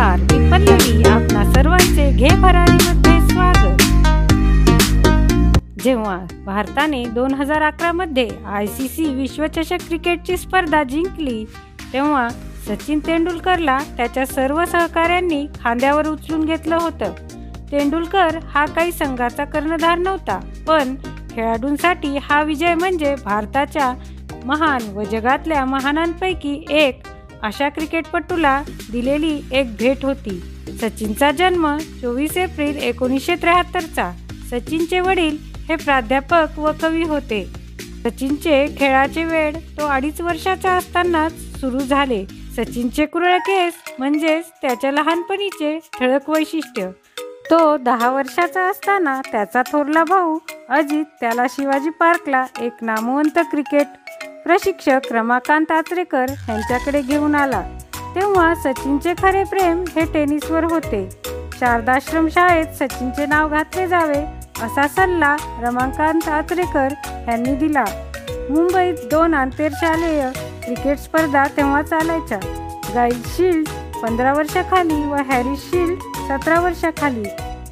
नमस्कार. मी पल्लवी आपणा सर्वांचे घे भरारीमध्ये स्वागत. जेव्हा भारताने दोन हजार अकरामध्ये आय सी सी विश्वचषक क्रिकेटची स्पर्धा जिंकली तेव्हा सचिन तेंडुलकरला त्याच्या सर्व सहकाऱ्यांनी खांद्यावर उचलून घेतलं होतं. तेंडुलकर हा काही संघाचा कर्णधार नव्हता पण खेळाडूंसाठी हा विजय म्हणजे भारताच्या महान व जगातल्या महानांपैकी एक अशा क्रिकेटपटूला दिलेली एक भेट होती. सचिनचा जन्म चोवीस एप्रिल एकोणीसशे त्र्याहत्तरचा. सचिनचे वडील हे प्राध्यापक व कवी होते. सचिनचे खेळाचे वेळ तो अडीच वर्षाचा असतानाच सुरू झाले. सचिनचे कुरळ केस म्हणजेच त्याच्या लहानपणीचे ठळक वैशिष्ट्य. तो दहा वर्षाचा असताना त्याचा थोरला भाऊ अजित त्याला शिवाजी पार्कला एक नामवंत क्रिकेट प्रशिक्षक रमाकांत आचरेकर यांच्याकडे घेऊन आला. तेव्हा सचिनचे खरे प्रेम हे टेनिसवर होते. शारदाश्रम शाळेत सचिनचे नाव घातले जावे असा सल्ला रमाकांत आचरेकर यांनी दिला. मुंबईत दोन आंतरशालेय क्रिकेट स्पर्धा तेव्हा चालायच्या. गाईल शिल्ड पंधरा वर्षाखाली व हॅरी शिल्ड सतरा वर्षाखाली.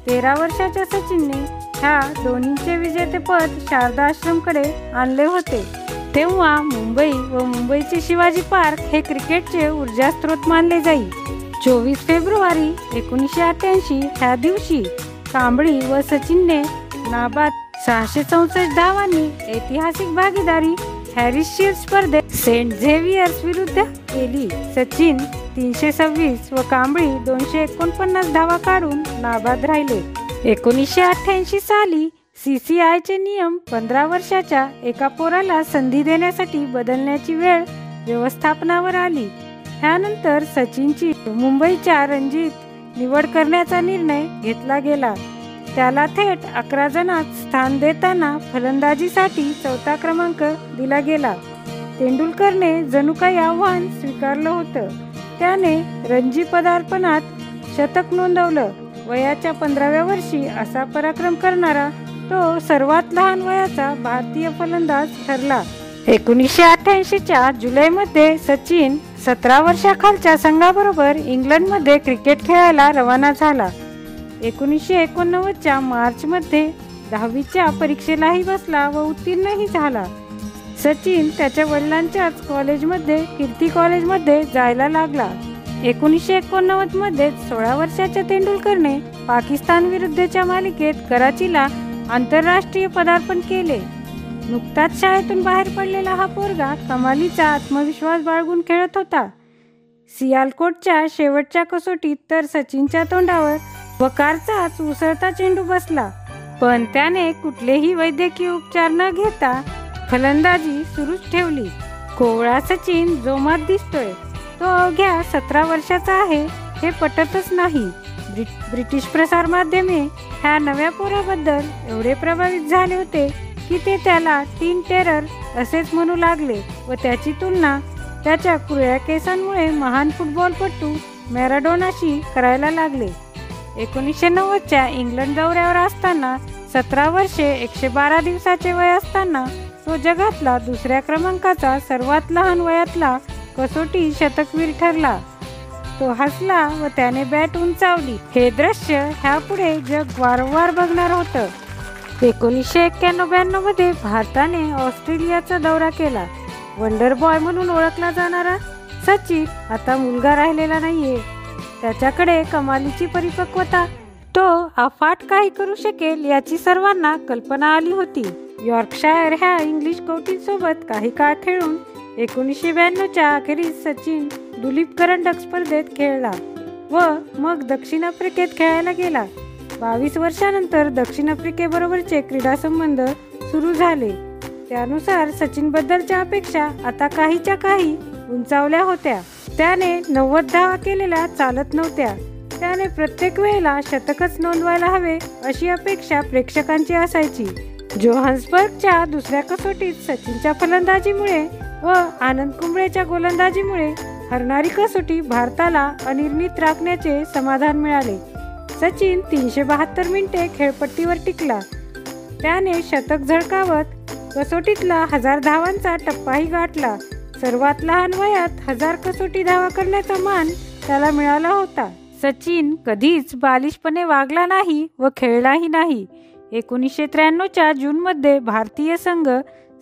तेरा वर्षाच्या सचिनने ह्या दोन्हींचे विजेतेपद शारदा आश्रमकडे आणले होते. तेव्हा मुंबई व मुंबईचे शिवाजी पार्क हे क्रिकेटचे ऊर्जास्त्रोत मानले जाईल चोवीस फेब्रुवारी एकोणीसशे अठ्ठ्याऐंशी ह्या दिवशी कांबळी व सचिनने नाबाद सहाशे चौसष्ट धावांनी ऐतिहासिक भागीदारी हॅरिशियर स्पर्धेत सेंट झेवियर्स विरुद्ध केली. सचिन तीनशे सव्वीस व कांबळी दोनशे एकोणपन्नास धावा काढून नाबाद राहिले. एकोणीसशे अठ्ठ्याऐंशी साली सी सी आयचे नियम पंधरा वर्षाच्या एका पोराला संधी देण्यासाठी बदलण्याची वेळ व्यवस्थापनावर आली. त्यानंतर सचिनची मुंबईच्या रणजीत निवड करण्याचा निर्णय घेतला गेला. त्याला थेट अकरा जणात स्थान देताना फलंदाजीसाठी चौथा क्रमांक दिला गेला. तेंडुलकरने जणू काही आव्हान स्वीकारलं होतं. त्याने रणजी पदार्पणात शतक नोंदवलं. वयाच्या पंधराव्या वर्षी असा पराक्रम करणारा तो सर्वात लहान वयाचा भारतीय फलंदाज ठरला. एकोणीसशे अठ्ठ्याऐंशीच्या जुलैमध्ये सचिन सतरा वर्षाखालच्या संघाबरोबर इंग्लंडमध्ये क्रिकेट खेळायला रवाना झाला. एकोणीसशे एकोणनव्वदच्या मार्चमध्ये दहावीच्या परीक्षेलाही बसला व उत्तीर्णही झाला. सचिन त्याच्या वडिलांच्याच कॉलेजमध्ये कीर्ती कॉलेजमध्ये जायला लागला. एकोणीसशे एकोणनव्वदमध्ये सोळा वर्षाच्या तेंडुलकरने पाकिस्तान विरुद्धच्या मालिकेत कराचीला आंतरराष्ट्रीय पदार्पण केले. नुकताच शाळेतून बाहेर पडलेला हा पोरगा कमालीचा आत्मविश्वास बाळगून खेळत होता. सियालकोटच्या शेवटच्या कसोटीत तर सचिनच्या तोंडावर वकारचाच उसळता चेंडू बसला. पण त्याने कुठलेही वैद्यकीय उपचार न घेता फलंदाजी सुरूच ठेवली. कोवळा सचिन जोमात दिसतोय. तो अवघ्या सतरा वर्षाचा आहे हे पटतच नाही. ब्रिटिश प्रसार माध्यमे ह्या नव्या पोराबद्दल एवढे प्रभावित झाले होते की ते त्याला टीन टेरर असेच म्हणू लागले व त्याची तुलना त्याच्या कुरळ्या केसांमुळे महान फुटबॉलपटू मॅराडोनाशी करायला लागले. एकोणीसशे नव्वदच्या इंग्लंड दौऱ्यावर असताना सतरा वर्षे एकशे बारा दिवसाचे वय असताना तो जगातला दुसऱ्या क्रमांकाचा सर्वात लहान वयातला कसोटी शतकवीर ठरला. तो हसला व त्याने बॅट उंचावली. हे दृश्य ह्यापुढे जग वारंवार बघणार होतं. एकोणीसशे एक्क्याण्णव ब्याण्णवमध्ये भारताने ऑस्ट्रेलियाचा दौरा केला. वंडर बॉय म्हणून ओळखला जाणारा सचिन आता मुलगा राहिलेला नाहीये. त्याच्याकडे कमालीची परिपक्वता. तो अफाट काही करू शकेल याची सर्वांना कल्पना आली होती. यॉर्कशायर ह्या इंग्लिश कौटींसोबत काही काळ खेळून एकोणीसशे ब्याण्णवच्या अखेरीस सचिन दुलीप करंडक स्पर्धेत खेळला व मग दक्षिण आफ्रिकेत खेळायला गेला. बावीस वर्षानंतर दक्षिण आफ्रिकेबरोबरचे क्रीडा संबंध सुरू झाले. त्यानुसार सचिन बद्दलच्या अपेक्षा आता काहीच्या काही उंचावल्या होत्या. त्याने नव्वद धावा केलेल्या चालत नव्हत्या. त्याने प्रत्येक वेळेला शतकच नोंदवायला हवे अशी अपेक्षा प्रेक्षकांची असायची. जोहान्सबर्गच्या दुसऱ्या कसोटीत सचिनच्या फलंदाजीमुळे व आनंद कुंबळेच्या गोलंदाजीमुळे हरणारी कसोटी भारताला अनिर्णित राखण्याचे समाधान मिळाले. सचिन तीनशे बहात्तर मिनिटे खेळपट्टीवर टिकला. त्याने शतक झळकावत कसोटीतला हजार धावांचा टप्पाही गाठला. सर्वात लहान वयात हजार कसोटी धावा करण्याचा मान त्याला मिळाला होता. सचिन कधीच बालिशपणे वागला नाही व खेळलाही नाही. एकोणीसशे त्र्याण्णवच्या जूनमध्ये भारतीय संघ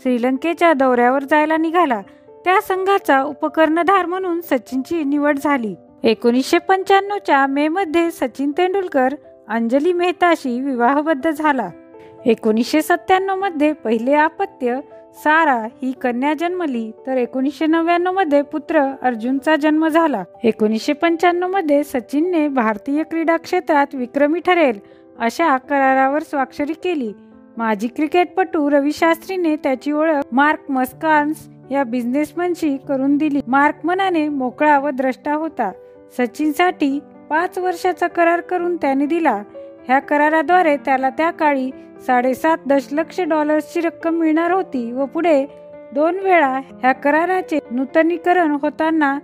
श्रीलंकेच्या दौऱ्यावर जायला निघाला. त्या संघाचा उपकर्णधार म्हणून सचिनची निवड झाली. एकोणीसशे पंच्याण्णवच्या मेमध्ये सचिन तेंडुलकर अंजली मेहताशी विवाहबद्ध झाला. एकोणीसशे सत्त्याण्णवमध्ये पहिले अपत्य सारा ही कन्या जन्मली तर एकोणीसशे नव्याण्णवमध्ये पुत्र अर्जुनचा जन्म झाला. एकोणीसशे पंच्याण्णवमध्ये सचिनने भारतीय क्रीडा क्षेत्रात विक्रमी ठरेल अशा करारावर स्वाक्षरी केली. माजी क्रिकेटपटू रवी शास्त्रीने त्याची ओळख मार्क मस्कान्स या बिझनेसमॅनशी करून दिली. मार्क मनाने मोकळा व द्रष्टा होता. सचिनसाठी पाच वर्षाचा करार करून त्याने दिला. ह्या कराराद्वारे त्याला त्या काळी साडेसात दशलक्ष डॉलर्सची रक्कम मिळणार होती व पुढे दोन वेळा ह्या कराराचे नूतनीकरण होताना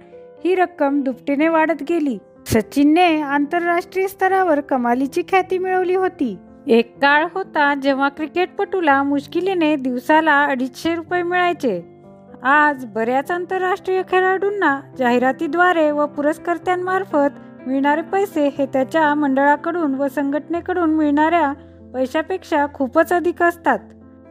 ही रक्कम दुपटीने वाढत गेली. सचिनने आंतरराष्ट्रीय स्तरावर कमालीची ख्याती मिळवली होती. एक काळ होता जेव्हा क्रिकेटपटूला मुश्किलीने दिवसाला अडीचशे रुपये मिळायचे. आज बऱ्याच आंतरराष्ट्रीय खेळाडूंना जाहिरातीद्वारे व पुरस्कर्त्यांमार्फत मिळणारे पैसे हे त्याच्या मंडळाकडून व संघटनेकडून मिळणाऱ्या पैशापेक्षा खूपच अधिक असतात.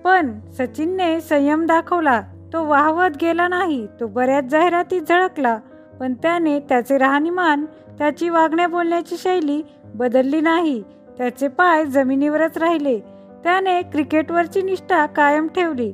पण सचिनने संयम दाखवला तो वाहवत गेला नाही तो बऱ्याच जाहिराती झळकला पण त्याने त्याचे राहणीमान त्याची वागण्या बोलण्याची शैली बदलली नाही. त्याचे पाय जमिनीवरच राहिले. त्याने क्रिकेटवरची निष्ठा कायम ठेवली.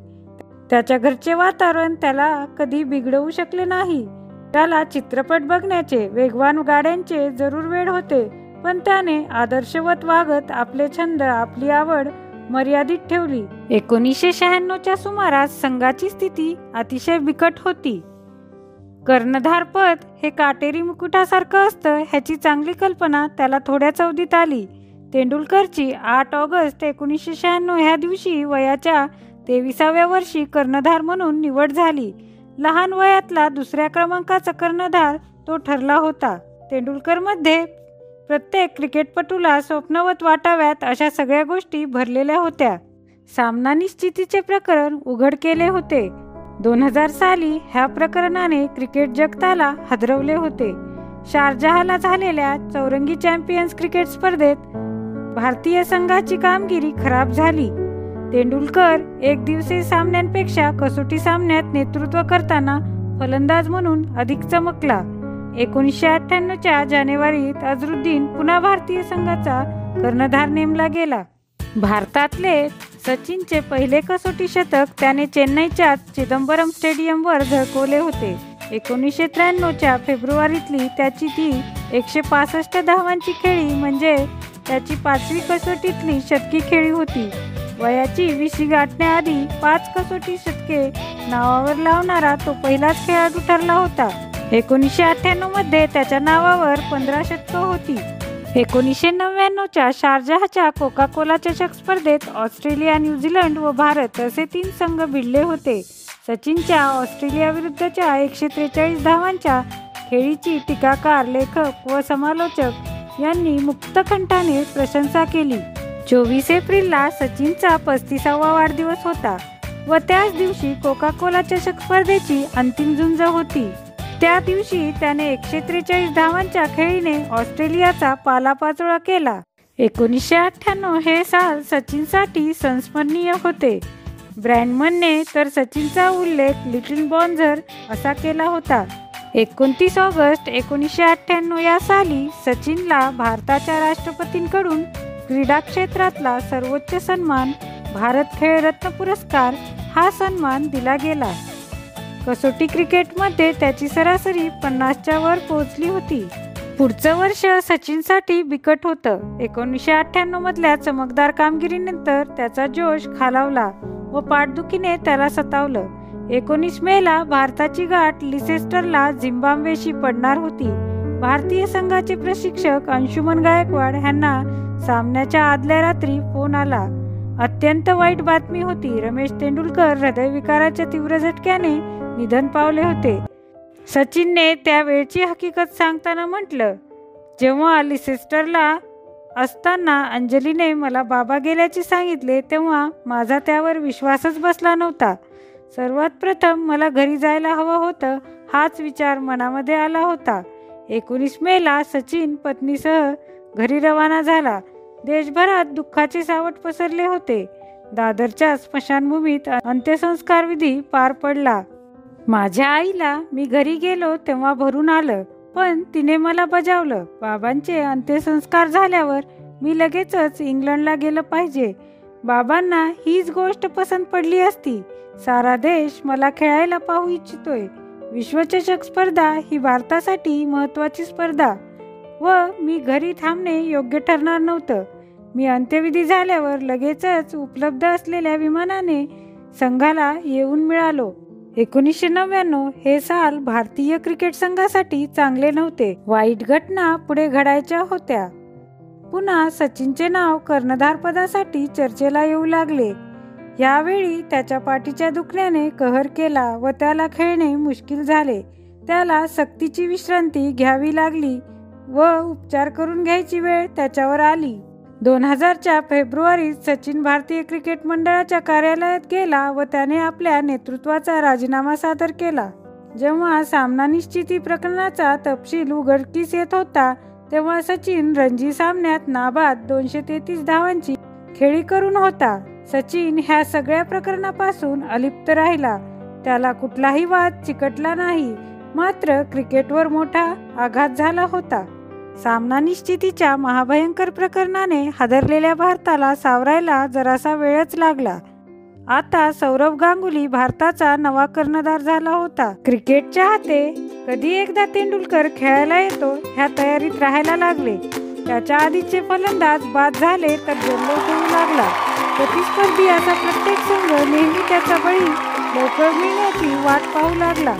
त्याच्या घरचे वातावरण त्याला कधी बिघडवू शकले नाही. त्याला चित्रपट बघण्याचे वेगवान गाड्यांचे जरूर वेळ होते पण त्याने आदर्शवत वागत आपले छंद आपली आवड मर्यादित ठेवली. एकोणीसशे शहाण्णवच्या सुमारास संघाची स्थिती अतिशय बिकट होती. कर्णधारपद हे काटेरी मुकुटासारखं असतं ह्याची चांगली कल्पना त्याला थोड्या अवधीत आली. तेंडुलकरची आठ ऑगस्ट एकोणीसशे शहाण्णव ह्या दिवशी वयाच्या तेविसाव्या वर्षी कर्णधार म्हणून निवड झाली. लहान वयातला दुसऱ्या क्रमांकाचा कर्णधार तो ठरला होता. तेंडुलकरमध्ये प्रत्येक क्रिकेटपटूला स्वप्नवत वाटाव्यात अशा सगळ्या गोष्टी भरलेल्या होत्या. सामना निश्चितीचे प्रकरण उघड केले होते. दोन हजार साली ह्या प्रकरणाने क्रिकेट जगताला हदरवले होते. शारजहाला झालेल्या चौरंगी चॅम्पियन्स क्रिकेट स्पर्धेत भारतीय संघाची कामगिरी खराब झाली. तेंडुलकर एक दिवसीय सामन्यांपेक्षा कसोटी सामन्यात नेतृत्व करताना फलंदाज म्हणून अधिक चमकला. एकोणीसशे अठ्ठ्याण्णवच्या जानेवारीत अजरुद्दीन पुन्हा भारतीय संघाचा कर्णधार नेमला गेला. भारतातले सचिनचे पहिले कसोटी शतक त्याने चेन्नईच्या चिदंबरम स्टेडियमवर झळकवले होते. एकोणीसशे त्र्याण्णवच्या फेब्रुवारीतली त्याची ती एकशे पासष्ट धावांची खेळी म्हणजे त्याची पाचवी कसोटीतली शतकी खेळी होती. वयाची विशी गाठण्याआधी पाच कसोटी शतके नावावर लावणारा तो पहिलाच खेळाडू ठरला होता. एकोणीसशे अठ्ठ्याण्णवमध्ये त्याच्या नावावर पंधरा शतकं होती. एकोणीसशे नव्याण्णवच्या शारजहाच्या कोका कोला चषक स्पर्धेत ऑस्ट्रेलिया न्यूझीलंड व भारत असे तीन संघ भिडले होते. सचिनच्या ऑस्ट्रेलियाविरुद्धच्या एकशे त्रेचाळीस धावांच्या खेळीची टीकाकार लेखक व समालोचक यांनी मुक्तकंठाने प्रशंसा केली. चोवीस एप्रिलला सचिनचा पस्तीसावा वाढदिवस होता व त्याच दिवशी कोका कोला चषक स्पर्धेची अंतिम झुंज होती. त्या दिवशी त्याने एकशे त्रेचाळीस धावांच्या खेळीने ऑस्ट्रेलियाचा पालापाचोळा केला. एकोणीसशे अठ्ठ्याण्णव हे साल सचिनसाठी संस्मरणीय होते. ब्रँडमनने तर सचिनचा उल्लेख लिटिल बॉन्झर असा केला होता. एकोणतीस ऑगस्ट एकोणीसशे अठ्ठ्याण्णव या साली सचिनला भारताच्या राष्ट्रपतींकडून क्रीडा क्षेत्रातला सर्वोच्च सन्मान भारत खेळरत्न पुरस्कार हा सन्मान दिला गेला. कसोटी क्रिकेटमध्ये त्याची सरासरी पन्नासच्या वर पोहोचली होती. पुढचं वर्ष सचिनसाठी बिकट होतं. एकोणीसशे अठ्ठ्याण्णव मधल्या चमकदार कामगिरीनंतर त्याचा जोश खालावला व पाठदुखीने त्याला सतावलं. एकोणीस मेला भारताची गाठ लिसेस्टरला झिम्बाब्वेशी पडणार होती. भारतीय संघाचे प्रशिक्षक अंशुमन गायकवाड यांना सामन्याच्या आदल्या रात्री फोन आला. अत्यंत वाईट बातमी होती. रमेश तेंडुलकर हृदयविकाराच्या तीव्र झटक्याने निधन पावले होते. सचिनने त्या वेळची हकीकत सांगताना म्हटलं जेव्हा लिसेस्टरला असताना अंजलीने मला बाबा गेल्याचे सांगितले तेव्हा माझा त्यावर विश्वासच बसला नव्हता. सर्वात प्रथम मला घरी जायला हवं होतं हाच विचार मनामध्ये आला होता. एकोणीस मेला सचिन पत्नीसह घरी रवाना झाला. देशभरात दुःखाचे सावट पसरले होते. दादरच्या स्मशानभूमीत अंत्यसंस्कार विधी पार पडला. माझ्या आईला मी घरी गेलो तेव्हा भरून आलं पण तिने मला बजावलं. बाबांचे अंत्यसंस्कार झाल्यावर मी लगेचच इंग्लंडला गेलं पाहिजे. बाबांना हीच गोष्ट पसंत पडली असती. सारा देश मला खेळायला पाहू इच्छितोय. विश्वचषक स्पर्धा ही भारतासाठी महत्वाची स्पर्धा. व मी घरी थांबणे योग्य ठरणार नव्हतं. मी अंत्यविधी झाल्यावर लगेचच उपलब्ध असलेल्या विमानाने संघाला येऊन मिळालो. एकोणीसशे नव्याण्णव हे साल भारतीय क्रिकेट संघासाठी चांगले नव्हते. वाईट घटना पुढे घडायच्या होत्या. पुन्हा सचिनचे नाव कर्णधार पदासाठी चर्चेला येऊ लागले. यावेळी त्याच्या पाठीच्या दुखण्याने कहर केला व त्याला खेळणे मुश्किल झाले. त्याला सक्तीची विश्रांती घ्यावी लागली व उपचार करून घ्यायची वेळ त्याच्यावर आली. दोन हजारच्या फेब्रुवारीत सचिन भारतीय क्रिकेट मंडळाच्या कार्यालयात गेला व त्याने आपल्या नेतृत्वाचा राजीनामा सादर केला. जेव्हा सामना निश्चिती प्रकरणाचा तपशील उघडकीस येत होता तेव्हा सचिन रणजी सामन्यात नाबाद दोनशे तेहतीस धावांची खेळी करून होता. सचिन ह्या सगळ्या प्रकरणापासून अलिप्त राहिला. त्याला कुठलाही वाद चिकटला नाही. मात्र क्रिकेटवर मोठा आघात झाला होता. सामना निश्चितीच्या महाभयंकर प्रकरणाने हादरलेल्या भारताला सावरायला जरासा वेळच लागला. आता सौरभ गांगुली भारताचा नवा कर्णधार झाला होता. क्रिकेटच्या हाते कधी एकदा तेंडुलकर खेळायला येतो ह्या तयारीत राहायला लागले. त्याच्या आधीचे फलंदाज बाद झाले तर गोंधळ होऊ लागला. प्रतिस्पर्धी असा प्रत्येक संघ नेहमी त्याचा बळी लवकर मिळण्याची वाट पाहू लागला.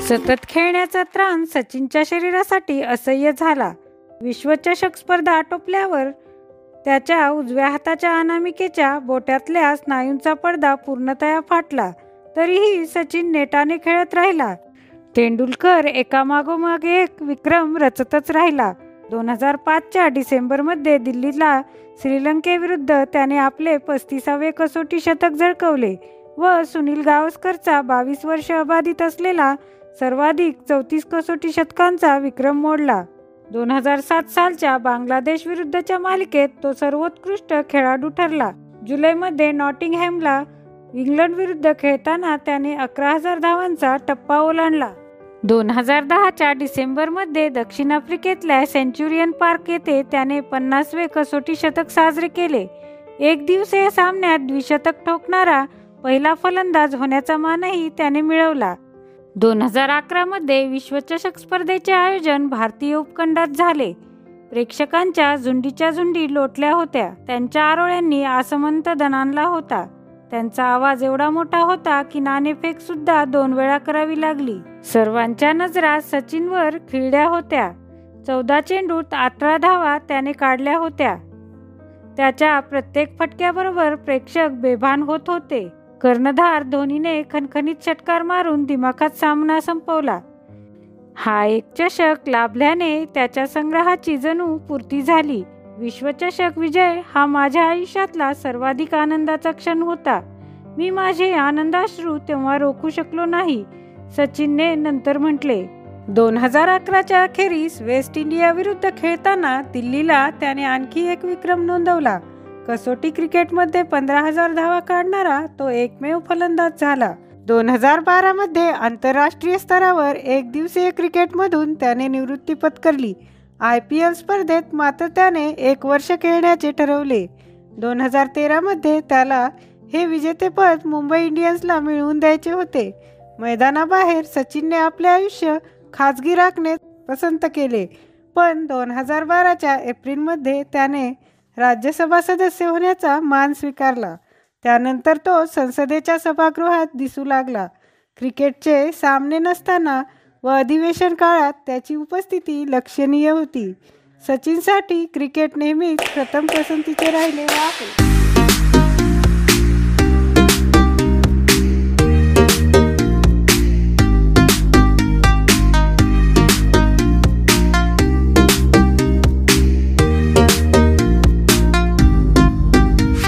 सतत खेळण्याचा त्राण सचिनच्या शरीरासाठी असह्य झाला. विश्वचषक स्पर्धा आटोपल्यावर त्याच्या उजव्या हाताच्या अनामिकेच्या बोट्यातल्या स्नायूंचा पडदा पूर्णतया फाटला. तरीही सचिन नेटाने खेळत राहिला. तेंडुलकर एकामागोमाग एक विक्रम रचतच राहिला. दोन हजार पाचच्या डिसेंबरमध्ये दिल्लीला श्रीलंकेविरुद्ध त्याने आपले पस्तीसावे कसोटी शतक झळकवले व सुनील गावस्करचा बावीस वर्ष अबाधित असलेला सर्वाधिक चौतीस कसोटी शतकांचा विक्रम मोडला. दोन हजार सात सालच्या बांगलादेश विरुद्धच्या मालिकेत तो सर्वोत्कृष्ट खेळाडू ठरला. जुलैमध्ये नॉटिंगहॅमला इंग्लंड विरुद्ध खेळताना त्याने अकरा हजार धावांचा टप्पा ओलांडला. दोन हजार दहाच्या डिसेंबरमध्ये दक्षिण आफ्रिकेतल्या सेंचुरियन पार्क येथे त्याने पन्नासवे कसोटी शतक साजरे केले. एक दिवसीय सामन्यात द्विशतक ठोकणारा पहिला फलंदाज होण्याचा मानही त्याने मिळवला. दोन हजार अकरामध्ये विश्वचषक स्पर्धेचे आयोजन भारतीय उपखंडात झाले. प्रेक्षकांच्या झुंडीच्या झुंडी लोटल्या होत्या. त्यांच्या आरोळ्यांनी आसमंत दणानला होता. त्यांचा आवाज एवढा मोठा होता की नाणेफेक सुद्धा दोन वेळा करावी लागली. सर्वांच्या नजरा सचिनवर खिळल्या होत्या. चौदा चेंडूत अठरा धावा त्याने काढल्या होत्या. त्याच्या प्रत्येक फटक्याबरोबर प्रेक्षक बेभान होत होते. कर्णधार धोनीने खणखणीत षटकार मारून दिमाखात सामना संपवला. हा एक चषक लाभल्याने त्याच्या संग्रहाची जणू पूर्ती झाली. विश्वचषक विजय हा माझ्या आयुष्यातला सर्वाधिक आनंदाचा क्षण होता. मी माझे आनंदाश्रू तेव्हा रोखू शकलो नाही सचिनने नंतर म्हटले. दोन हजार अकराच्या अखेरीस वेस्ट इंडिया विरुद्ध खेळताना दिल्लीला त्याने आणखी एक विक्रम नोंदवला. कसोटी क्रिकेटमध्ये पंधरा हजार धावा काढणारा तो एकमेव फलंदाज झाला. दोन हजार बारामध्ये आंतरराष्ट्रीय स्तरावर एक दिवसीय क्रिकेटमधून त्याने निवृत्ती पत्करली. आय पी एल स्पर्धेत मात्र त्याने एक वर्ष खेळण्याचे ठरवले. दोन हजार तेरामध्ये त्याला हे विजेतेपद मुंबई इंडियन्सला मिळवून द्यायचे होते. मैदानाबाहेर सचिनने आपले आयुष्य खाजगी राखणे पसंत केले. पण दोन हजार बाराच्या एप्रिलमध्ये त्याने राज्यसभा सदस्य होण्याचा मान स्वीकारला. त्यानंतर तो संसदेच्या सभागृहात दिसू लागला. क्रिकेटचे सामने नसताना व अधिवेशन काळात त्याची उपस्थिती लक्षणीय होती. सचिनसाठी क्रिकेट नेहमीच प्रथम पसंतीचे राहिले. आहे